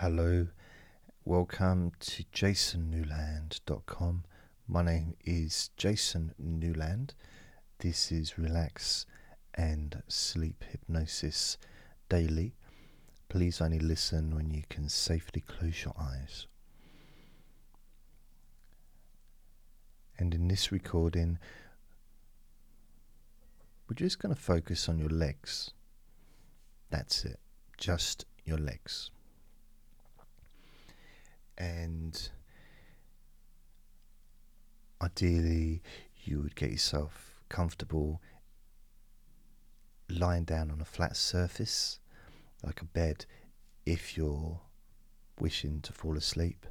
Hello, welcome to jasonnewland.com. My name is Jason Newland. This is Relax and Sleep Hypnosis Daily. Please only listen when you can safely close your eyes. And in this recording, we're just going to focus on your legs. That's it, just your legs and ideally you would get yourself comfortable lying down on a flat surface like a bed if you're wishing to fall asleep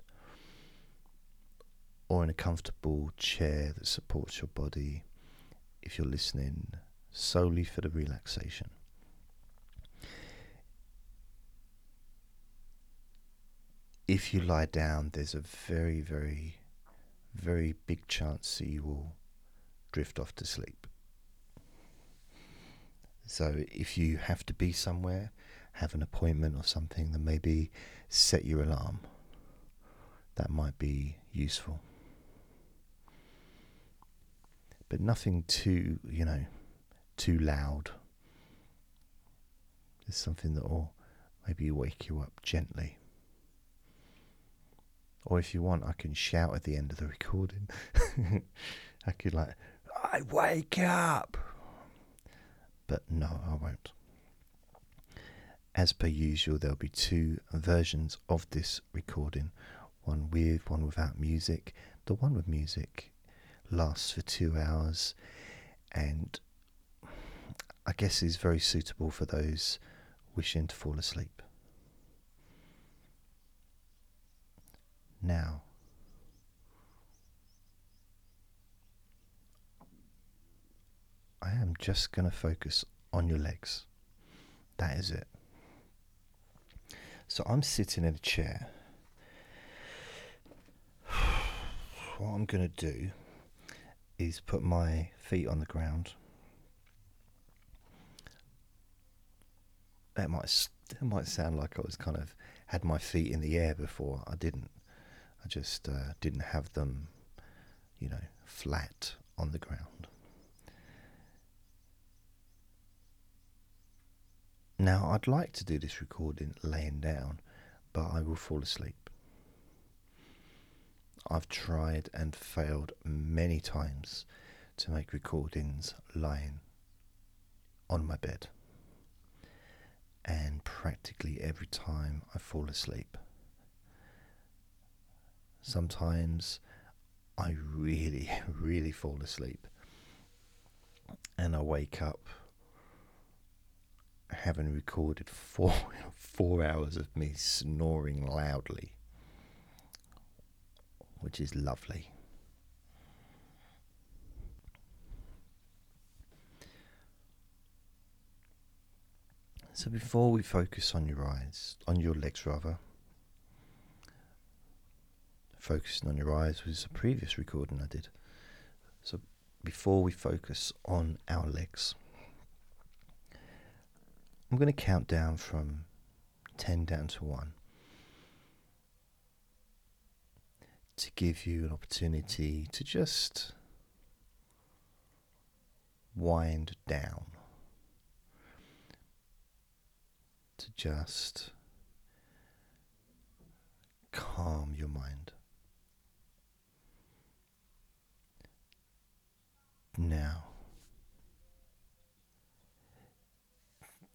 or in a comfortable chair that supports your body if you're listening solely for the relaxation if you lie down, there's a very, very, very big chance that you will drift off to sleep. So if you have to be somewhere, have an appointment or something, then maybe set your alarm. That might be useful. But nothing too, you know, too loud. It's something that will maybe wake you up gently. Or if you want, I can shout at the end of the recording. I could like, I wake up. But no, I won't. As per usual, there'll be two versions of this recording one with, one without music. The one with music lasts for two hours and I guess is very suitable for those wishing to fall asleep. Now. I am just going to focus on your legs. That is it. So I'm sitting in a chair. What I'm going to do is put my feet on the ground. That might that might sound like I was kind of had my feet in the air before. I didn't. I just uh, didn't have them, you know, flat on the ground. Now, I'd like to do this recording laying down, but I will fall asleep. I've tried and failed many times to make recordings lying on my bed. And practically every time I fall asleep, sometimes I really, really fall asleep. And I wake up having recorded four four hours of me snoring loudly, which is lovely. So before we focus on your eyes, on your legs rather, focusing on your eyes was a previous recording I did. So before we focus on our legs, I'm going to count down from 10 down to 1 to give you an opportunity to just wind down, to just calm your mind. Now.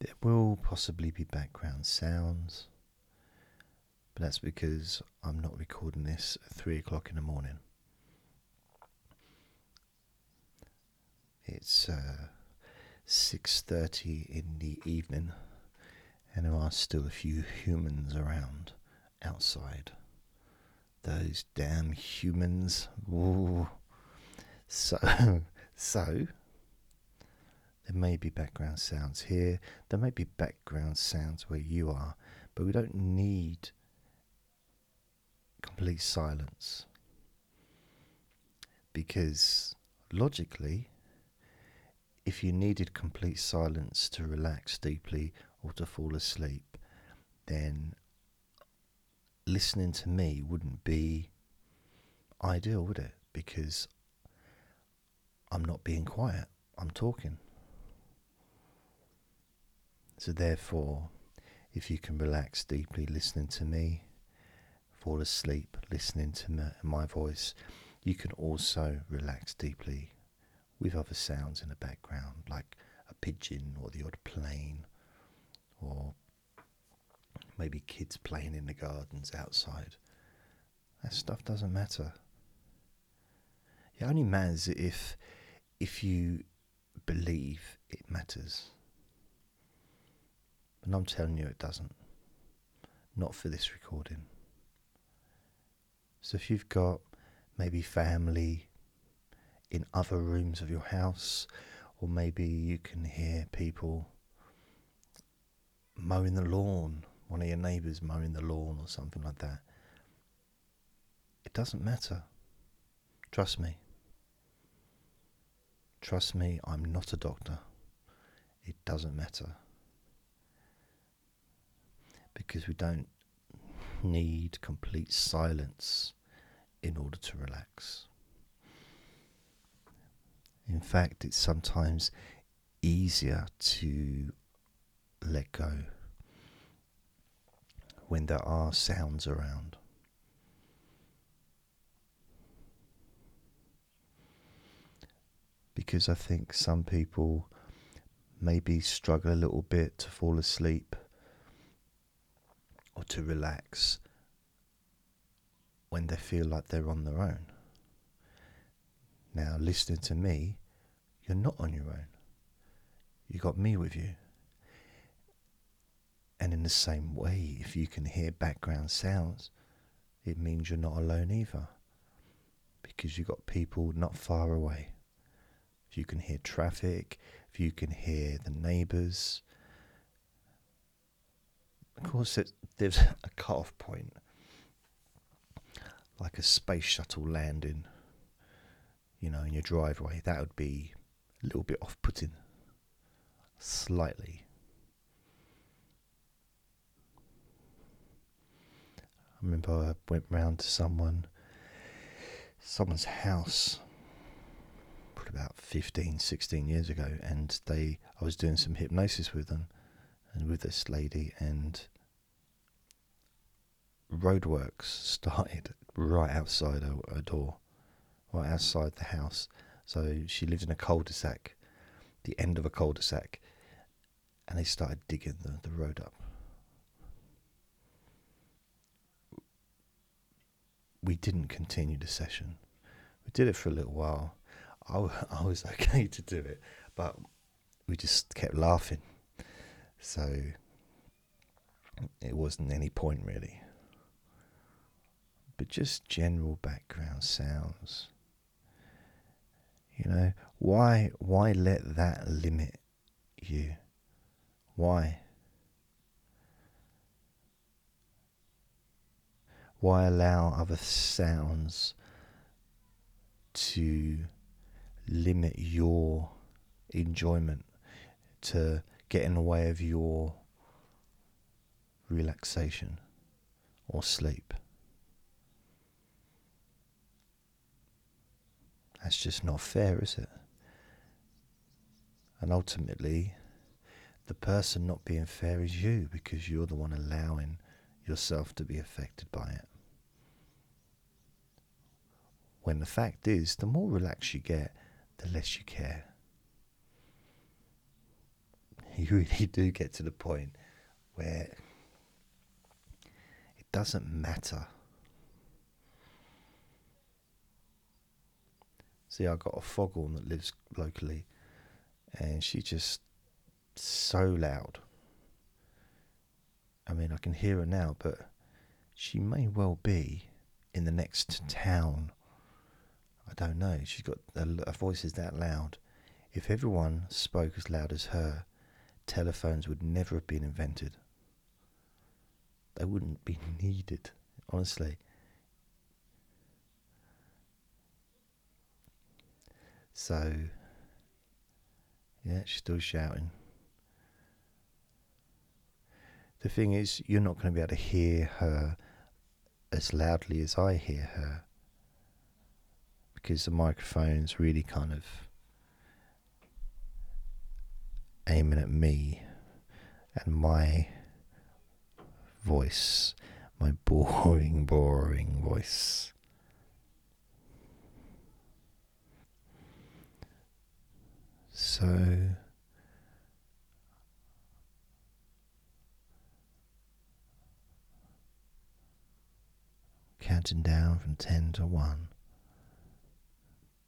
There will possibly be background sounds, but that's because I'm not recording this at three o'clock in the morning. It's uh, six thirty in the evening, and there are still a few humans around outside. Those damn humans! Ooh. So So, there may be background sounds here, there may be background sounds where you are, but we don't need complete silence. Because logically, if you needed complete silence to relax deeply or to fall asleep, then listening to me wouldn't be ideal, would it? Because I'm not being quiet, I'm talking. So, therefore, if you can relax deeply listening to me, fall asleep listening to my voice, you can also relax deeply with other sounds in the background, like a pigeon or the odd plane, or maybe kids playing in the gardens outside. That stuff doesn't matter. It only matters if if you believe it matters. And I'm telling you it doesn't. Not for this recording. So if you've got maybe family in other rooms of your house, or maybe you can hear people mowing the lawn, one of your neighbours mowing the lawn, or something like that. It doesn't matter. Trust me. Trust me, I'm not a doctor. It doesn't matter. Because we don't need complete silence in order to relax. In fact, it's sometimes easier to let go when there are sounds around. Because I think some people maybe struggle a little bit to fall asleep or to relax when they feel like they're on their own. Now, listening to me, you're not on your own. You got me with you. And in the same way, if you can hear background sounds, it means you're not alone either. Because you've got people not far away. If you can hear traffic, if you can hear the neighbours. Of course, there's a cut-off point, like a space shuttle landing, you know, in your driveway. That would be a little bit off-putting, slightly. I remember I went round to someone, someone's house, about 15, 16 years ago, and they, I was doing some hypnosis with them, and with this lady, and roadworks started right outside her, door, right outside the house. So she lived in a cul-de-sac, the end of a cul-de-sac, and they started digging the, the road up. we didn't continue the session. We did it for a little while. I, I was okay to do it, but we just kept laughing. So it wasn't any point really. But just general background sounds. You know, why why let that limit you? Why? Why allow other sounds to limit your enjoyment, to get in the way of your relaxation or sleep? That's just not fair, is it? And ultimately, the person not being fair is you because you're the one allowing yourself to be affected by it. When the fact is, the more relaxed you get, the less you care. You really do get to the point where it doesn't matter. See, I've got a foghorn that lives locally, and she's just so loud. I mean, I can hear her now, but she may well be in the next town don't know. She's got her voice is that loud. If everyone spoke as loud as her, telephones would never have been invented. They wouldn't be needed, honestly. So, yeah, she's still shouting. The thing is, you're not going to be able to hear her as loudly as I hear her because the microphone's really kind of aiming at me and my voice, my boring, boring voice. So counting down from 10 to 1.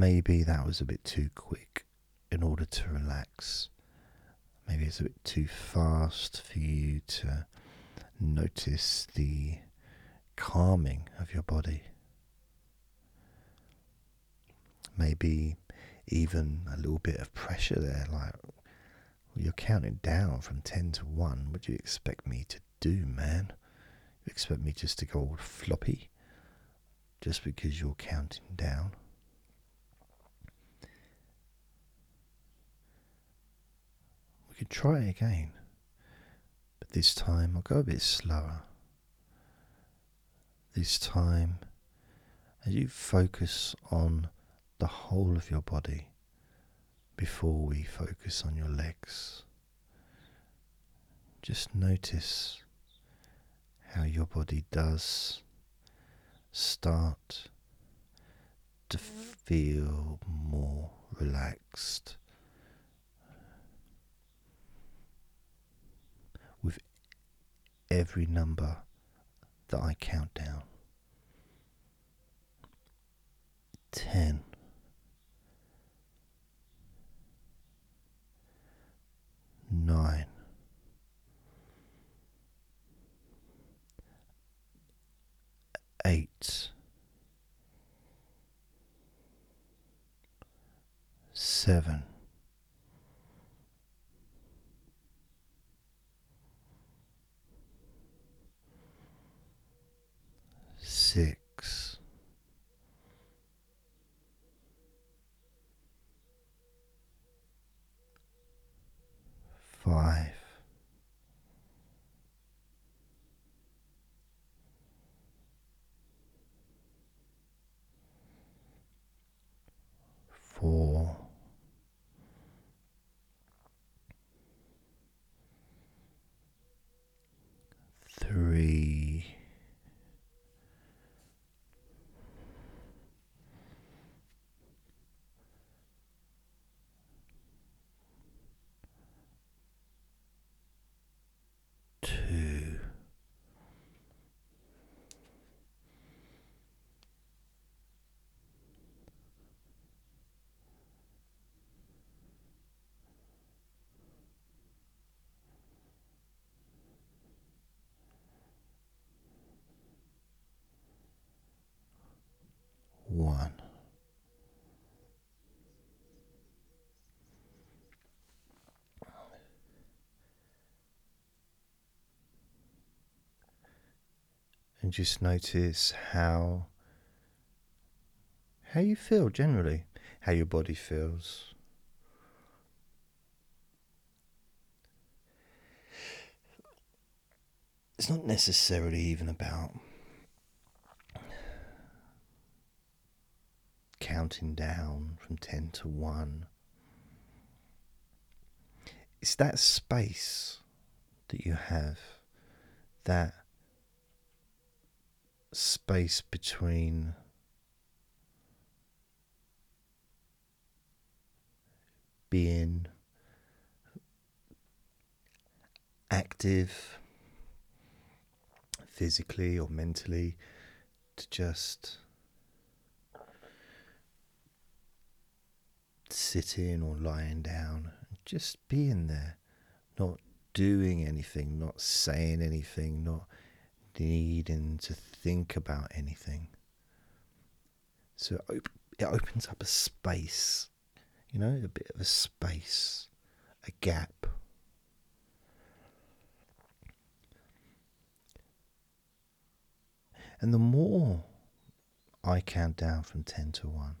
Maybe that was a bit too quick in order to relax. Maybe it's a bit too fast for you to notice the calming of your body. Maybe even a little bit of pressure there, like you're counting down from 10 to 1. What do you expect me to do, man? You expect me just to go all floppy just because you're counting down? Could try again, but this time I'll go a bit slower. This time, as you focus on the whole of your body before we focus on your legs, just notice how your body does start to feel more relaxed every number that I count down. 10 9 8 7 five, four. Three, two, one. And just notice how how you feel generally, how your body feels. It's not necessarily even about counting down from 10 to 1. It's that space that you have, that space between being active physically or mentally to just sitting or lying down, just being there, not doing anything, not saying anything, not needing to think about anything. So it, op- it opens up a space, you know, a bit of a space, a gap. And the more I count down from 10 to 1,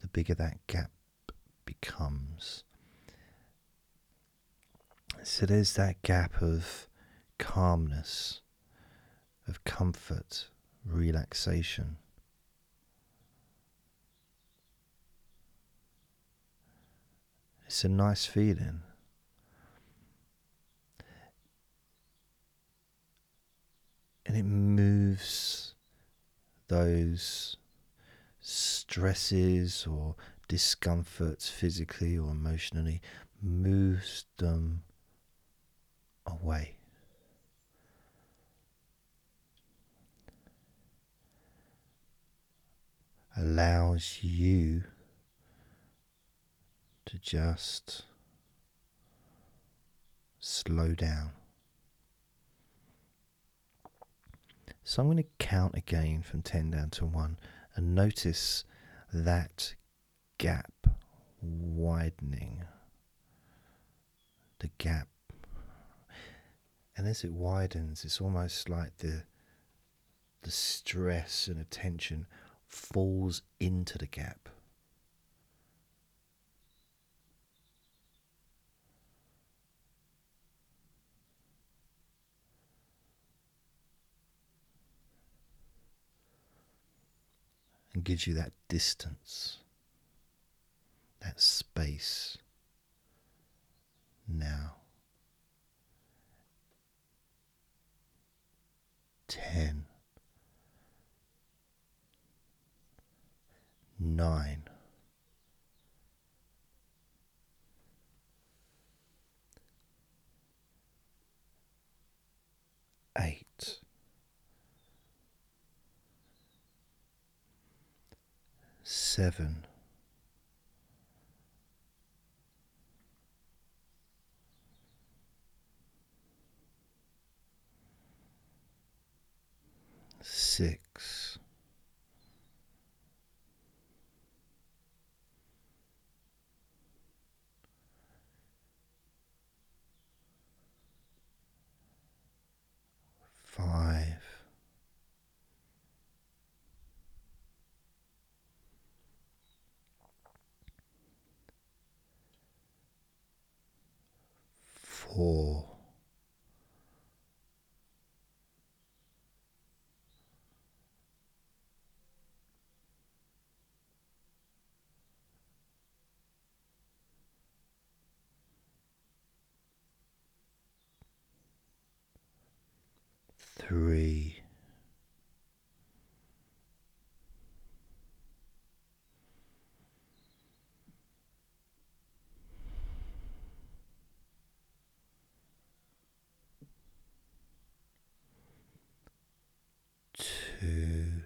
the bigger that gap becomes. So there's that gap of calmness, of comfort, relaxation. It's a nice feeling. And it moves those stresses or discomforts physically or emotionally, moves them away. Allows you to just slow down. So I'm going to count again from 10 down to 1 and notice that gap widening. The gap. And as it widens, it's almost like the, the stress and attention falls into the gap. and gives you that distance, that space now. Ten, nine, eight. seven, six. Five, four, three. Two,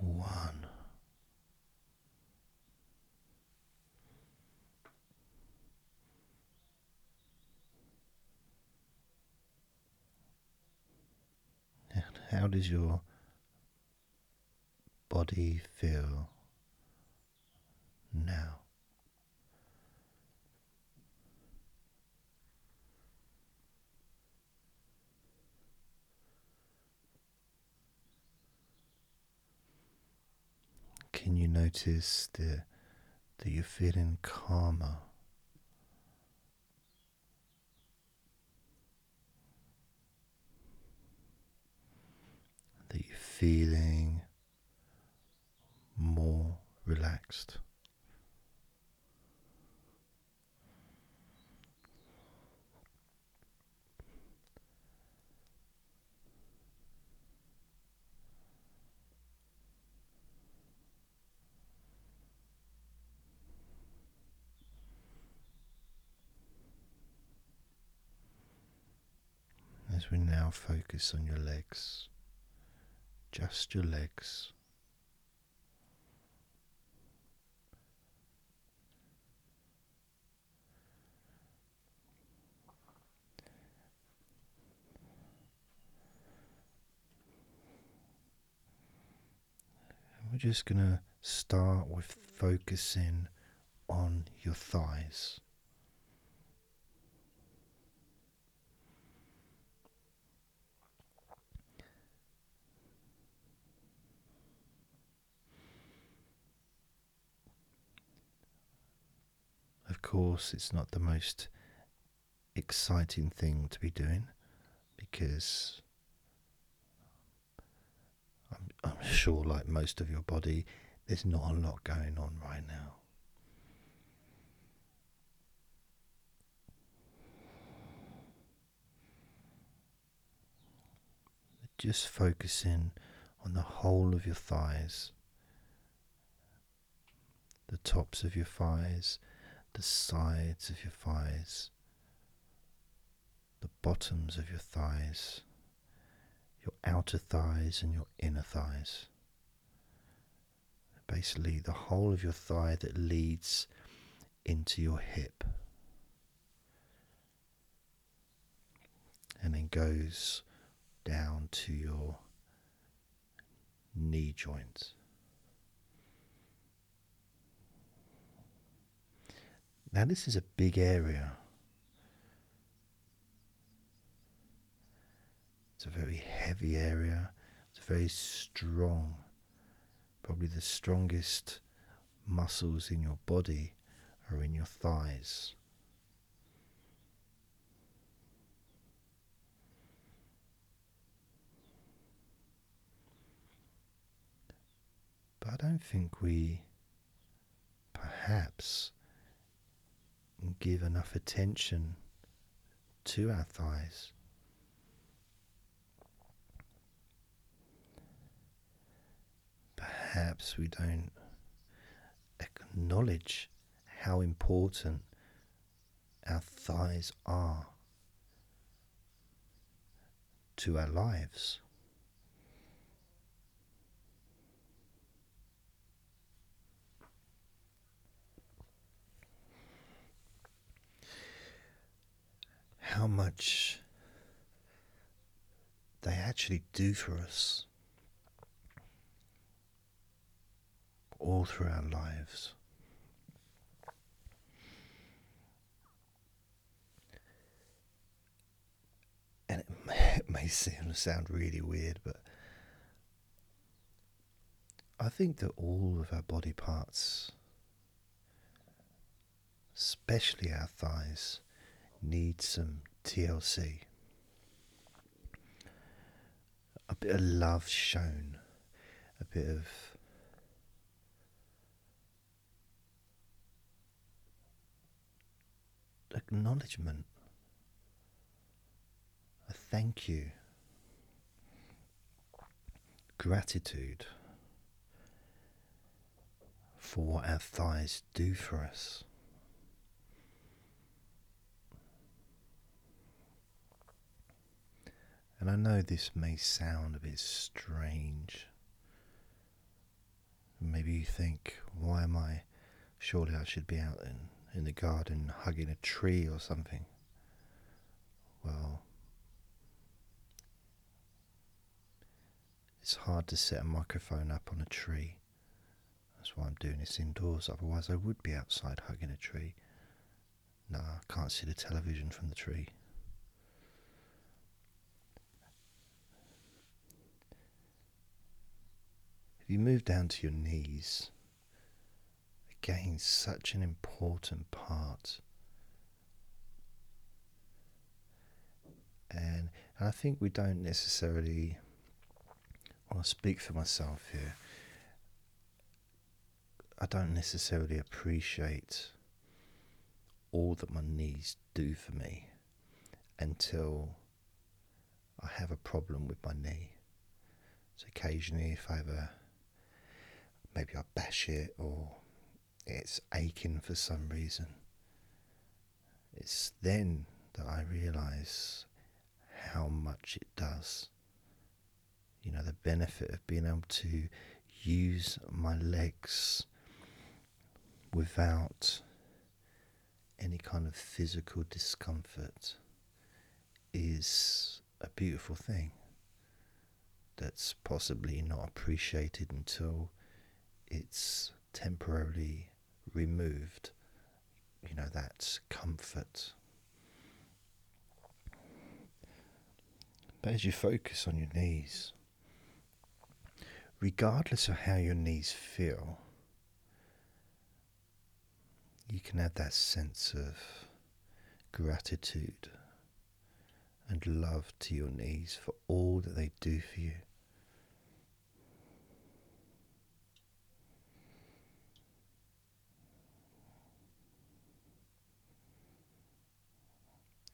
one. And How does your body feel now? Can you notice the, that you're feeling calmer? feeling more relaxed. As we now focus on your legs just your legs. we're just going to start with focusing on your thighs. Course, it's not the most exciting thing to be doing because um, I'm, I'm sure, like most of your body, there's not a lot going on right now. Just focusing on the whole of your thighs, the tops of your thighs, the sides of your thighs, the bottoms of your thighs, your outer thighs, and your inner thighs. Basically, the whole of your thigh that leads into your hip and then goes down to your knee joints. Now, this is a big area. It's a very heavy area. It's very strong. Probably the strongest muscles in your body are in your thighs. But I don't think we perhaps give enough attention to our thighs. Perhaps we don't acknowledge how important our thighs are to our lives. How much they actually do for us all through our lives. And it may, it may seem, sound really weird, but I think that all of our body parts, especially our thighs, need some TLC. A bit of love shown, a bit of acknowledgement, a thank you, gratitude for what our thighs do for us. And I know this may sound a bit strange. Maybe you think, why am I? Surely I should be out in, in the garden hugging a tree or something. Well, it's hard to set a microphone up on a tree. That's why I'm doing this indoors, otherwise, I would be outside hugging a tree. No, I can't see the television from the tree. You move down to your knees, again, such an important part. And, and I think we don't necessarily, I'll speak for myself here, I don't necessarily appreciate all that my knees do for me until I have a problem with my knee. So occasionally, if I have a maybe I bash it or it's aching for some reason, it's then that I realize how much much it does. You know, the benefit of being able to use my legs without any kind of physical discomfort is a beautiful thing that's possibly not appreciated until it's temporarily removed. You know, that comfort. But as you focus on your knees, regardless of how your knees feel, you can have that sense of gratitude and love to your knees for all that they do for you.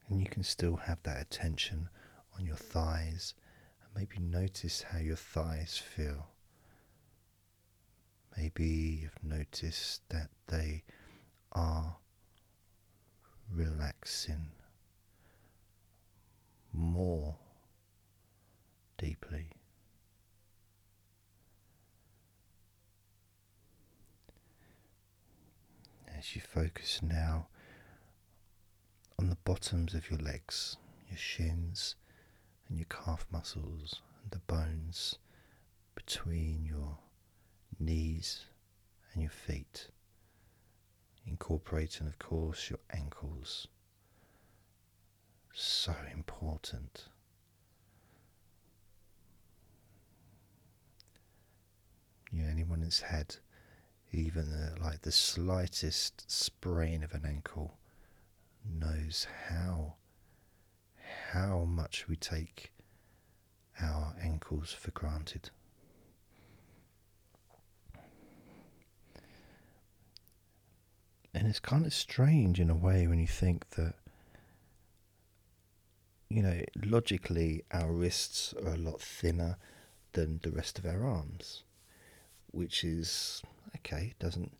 And you can still have that attention on your thighs and maybe notice how your thighs feel. Maybe you've noticed that they are relaxing more deeply. As you focus now on the bottoms of your legs, your shins, and your calf muscles, and the bones between your knees and your feet, incorporating, of course, your ankles. So important. You know, anyone that's had even the, like the slightest sprain of an ankle knows how how much we take our ankles for granted. And it's kind of strange in a way when you think that, you know, logically our wrists are a lot thinner than the rest of our arms, which is okay, doesn't,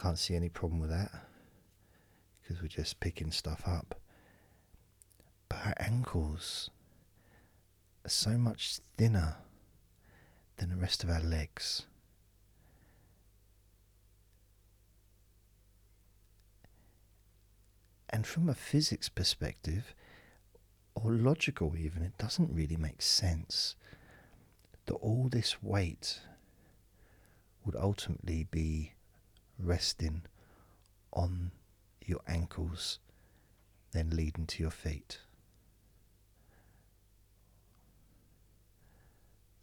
can't see any problem with that because we're just picking stuff up. But our ankles are so much thinner than the rest of our legs. And from a physics perspective, or logical even, it doesn't really make sense that all this weight would ultimately be resting on your ankles, then leading to your feet.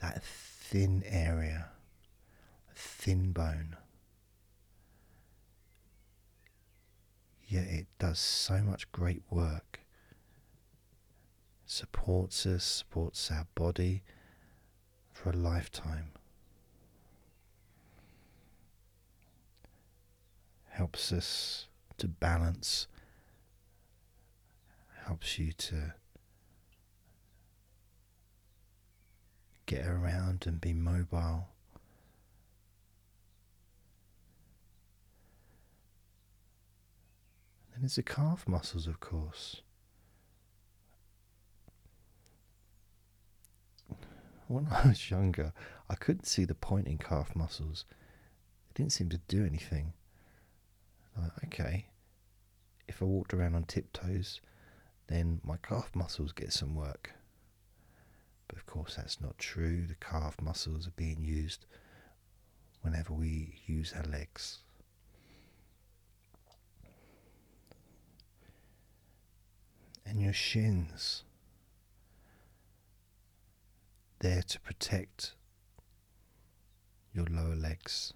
That thin area, thin bone. Yet it does so much great work. Supports us, supports our body for a lifetime. Helps us to balance, helps you to get around and be mobile. And it's the calf muscles, of course. When I was younger, I couldn't see the point in calf muscles. They didn't seem to do anything. Like, okay, if I walked around on tiptoes, then my calf muscles get some work. But of course, that's not true. The calf muscles are being used whenever we use our legs. And your shins, there to protect your lower legs.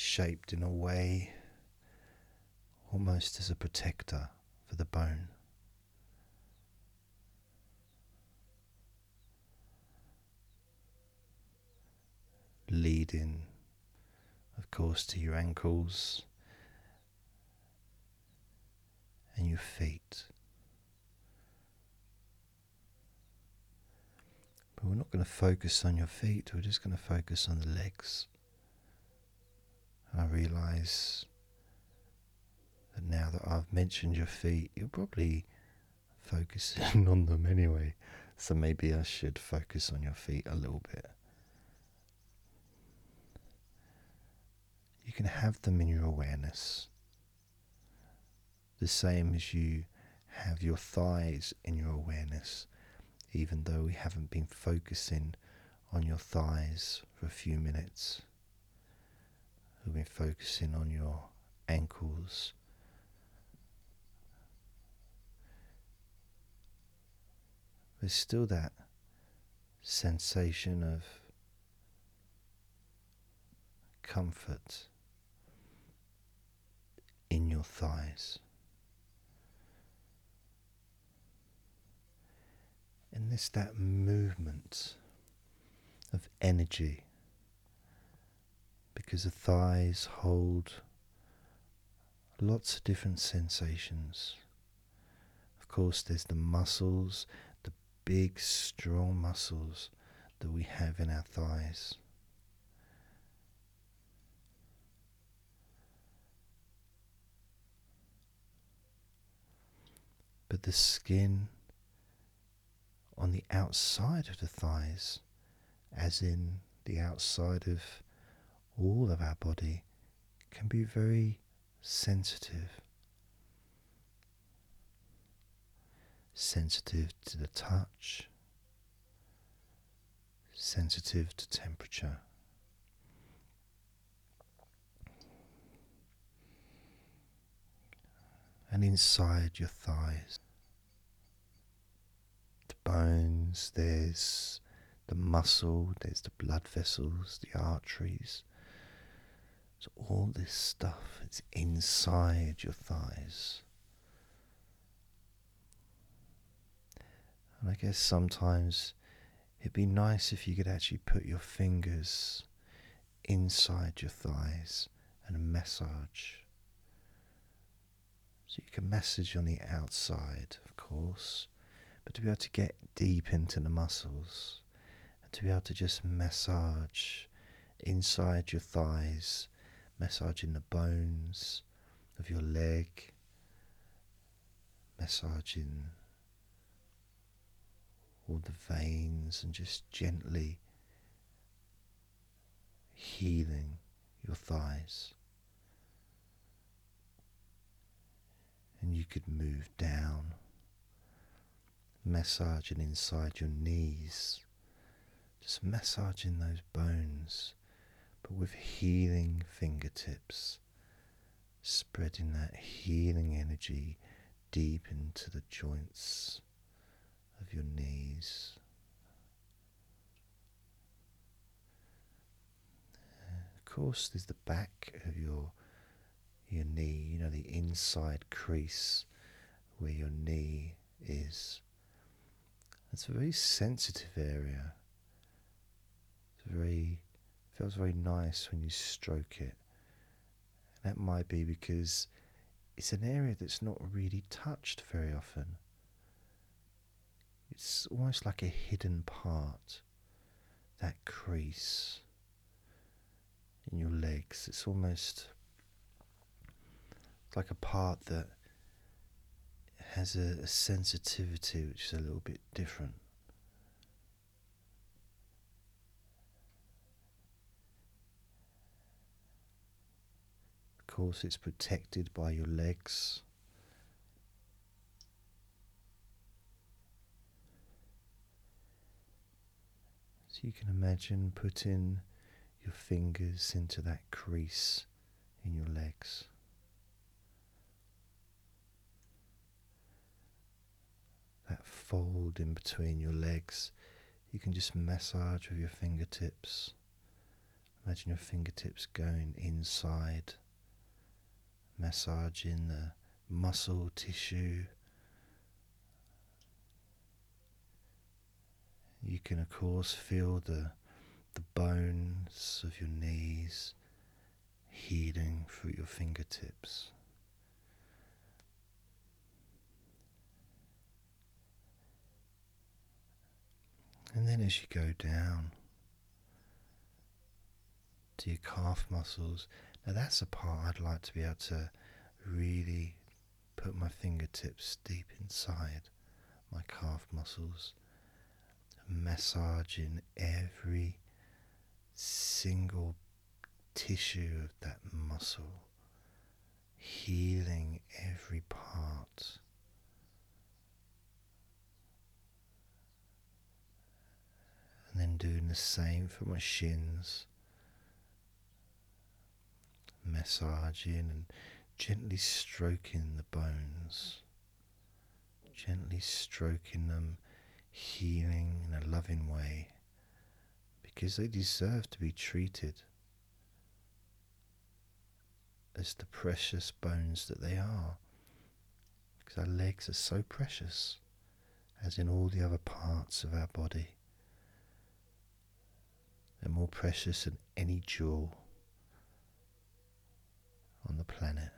Shaped in a way almost as a protector for the bone. leading, of course, to your ankles and your feet. But we're not going to focus on your feet, we're just going to focus on the legs. I realize that now that I've mentioned your feet, you're probably focusing on them anyway. So maybe I should focus on your feet a little bit. You can have them in your awareness, the same as you have your thighs in your awareness, even though we haven't been focusing on your thighs for a few minutes. We've been focusing on your ankles. There's still that sensation of comfort in your thighs. And there's that movement of energy because the thighs hold lots of different sensations. Of course, there's the muscles, the big, strong muscles that we have in our thighs. But the skin on the outside of the thighs, as in the outside of all of our body, can be very sensitive. Sensitive to the touch, sensitive to temperature. And inside your thighs, the bones, there's the muscle, there's the blood vessels, the arteries. So, all this stuff is inside your thighs. And I guess sometimes it'd be nice if you could actually put your fingers inside your thighs and massage. So you can massage on the outside, of course, but to be able to get deep into the muscles and to be able to just massage inside your thighs, massaging the bones of your leg, massaging all the veins and just gently healing your thighs. And you could move down, massaging inside your knees, just massaging those bones, but with healing fingertips, spreading that healing energy deep into the joints of your knees. Of course, there's the back of your your knee, you know, the inside crease where your knee is. It's a very sensitive area. It's very feels very nice when you stroke it. That might be because it's an area that's not really touched very often. It's almost like a hidden part, that crease in your legs. It's almost like a part that has a, a sensitivity which is a little bit different. Course, it's protected by your legs. So you can imagine putting your fingers into that crease in your legs. That fold in between your legs, you can just massage with your fingertips. Imagine your fingertips going inside, massaging the muscle tissue You can, of course, feel the, the bones of your knees healing through your fingertips. And then as you go down to your calf muscles, now that's a part I'd like to be able to really put my fingertips deep inside my calf muscles, massaging every single tissue of that muscle, healing every part. And then doing the same for my shins, massaging and gently stroking the bones, gently stroking them, healing in a loving way because they deserve to be treated as the precious bones that they are. Because our legs are so precious, as in all the other parts of our body. They're more precious than any jewel on the planet.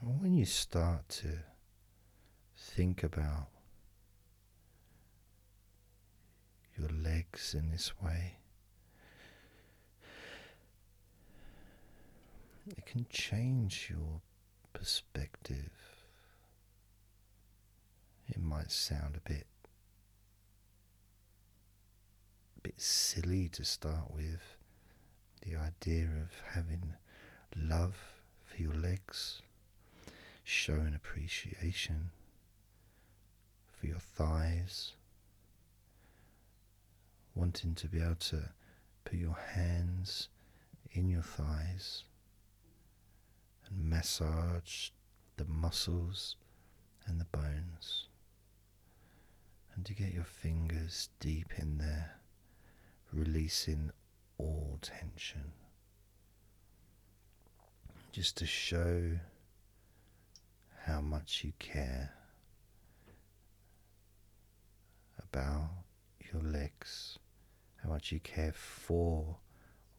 when you start to think about your legs in this way, it can change your perspective. It might sound a bit a bit silly to start with the idea of having love for your legs showing appreciation for your thighs, wanting to be able to put your hands in your thighs and massage the muscles and the bones, and to get your fingers deep in there, releasing all tension. Just to show how much you care about your legs, how much you care for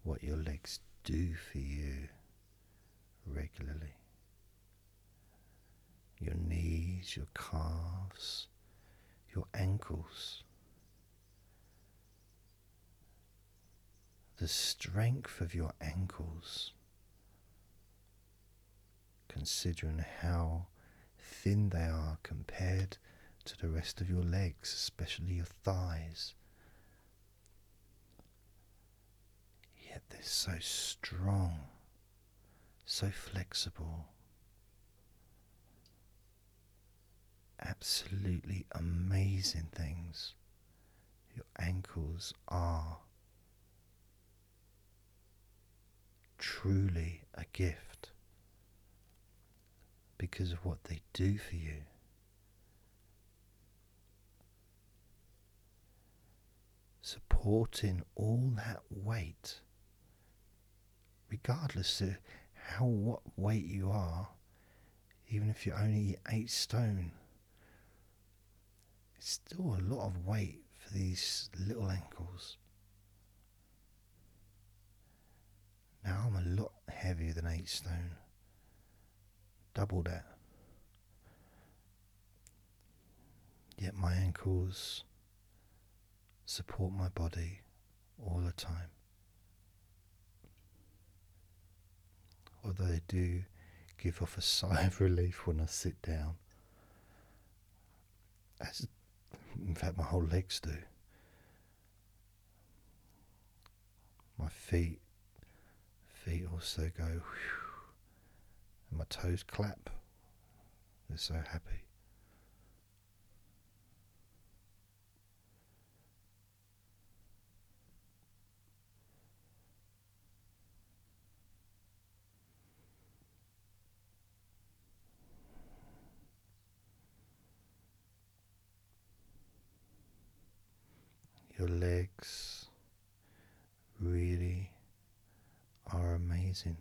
what your legs do for you regularly. Your knees, your calves, your ankles. The strength of your ankles, considering how thin they are compared to the rest of your legs, especially your thighs. Yet they're so strong, so flexible. Absolutely amazing things your ankles are. Truly a gift because of what they do for you. Supporting all that weight, regardless of how what weight you are, even if you're only eight stone, it's still a lot of weight for these little ankles. Now I'm a lot heavier than eight stone double that. Yet my ankles support my body all the time. Although they do give off a sigh of relief when I sit down. As in fact my whole legs do. My feet feet also go and my toes clap. They're so happy. Your legs really are amazing.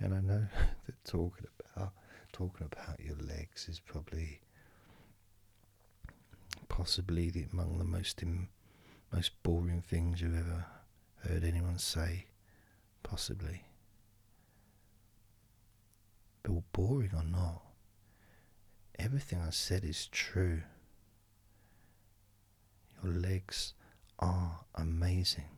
And I know that talking about talking about your legs is probably possibly the, among the most Im, most boring things you've ever heard anyone say, possibly. But boring or not, everything I said is true. Your legs are amazing.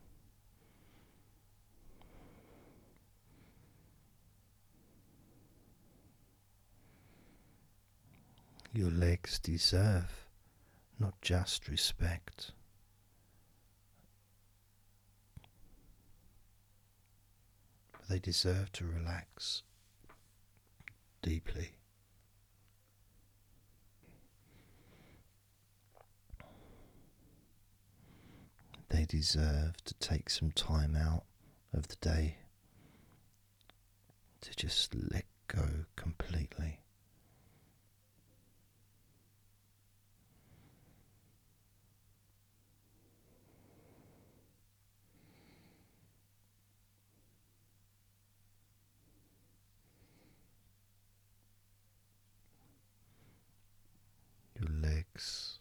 Your legs deserve not just respect, but they deserve to relax deeply. They deserve to take some time out of the day to just let go completely. Legs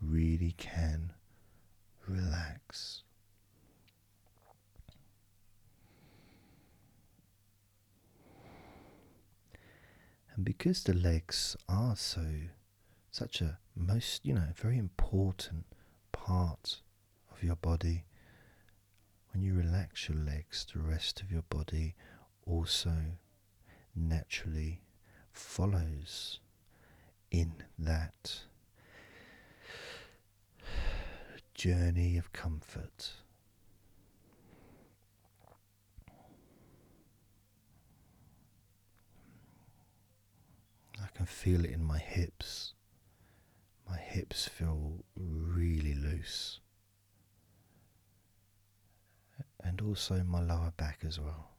really can relax. And because the legs are so, such a most, you know, very important part of your body, when you relax your legs, the rest of your body also naturally follows in that journey of comfort. I can feel it in my hips. My hips feel really loose. And also my lower back as well.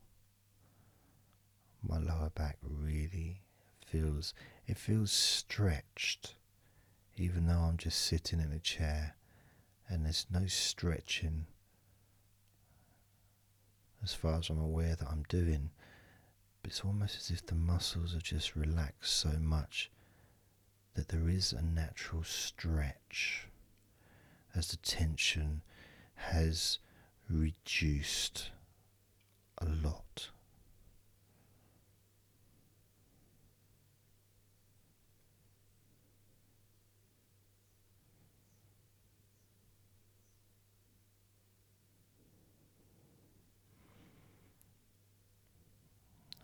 My lower back really feels it feels stretched even though I'm just sitting in a chair and there's no stretching as far as I'm aware that I'm doing. But it's almost as if the muscles are just relaxed so much that there is a natural stretch as the tension has reduced a lot.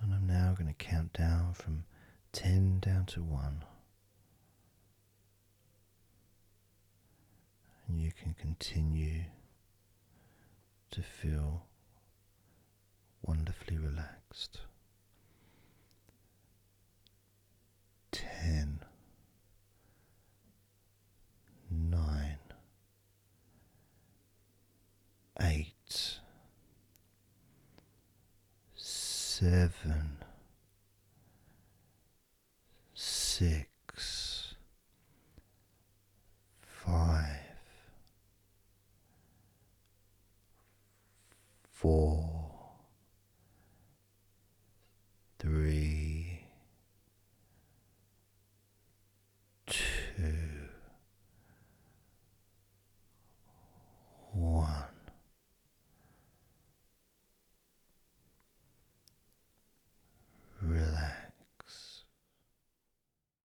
And I'm now going to count down from 10 down to 1. And you can continue to feel wonderfully relaxed. Ten, nine, eight, seven, six, five, four, three.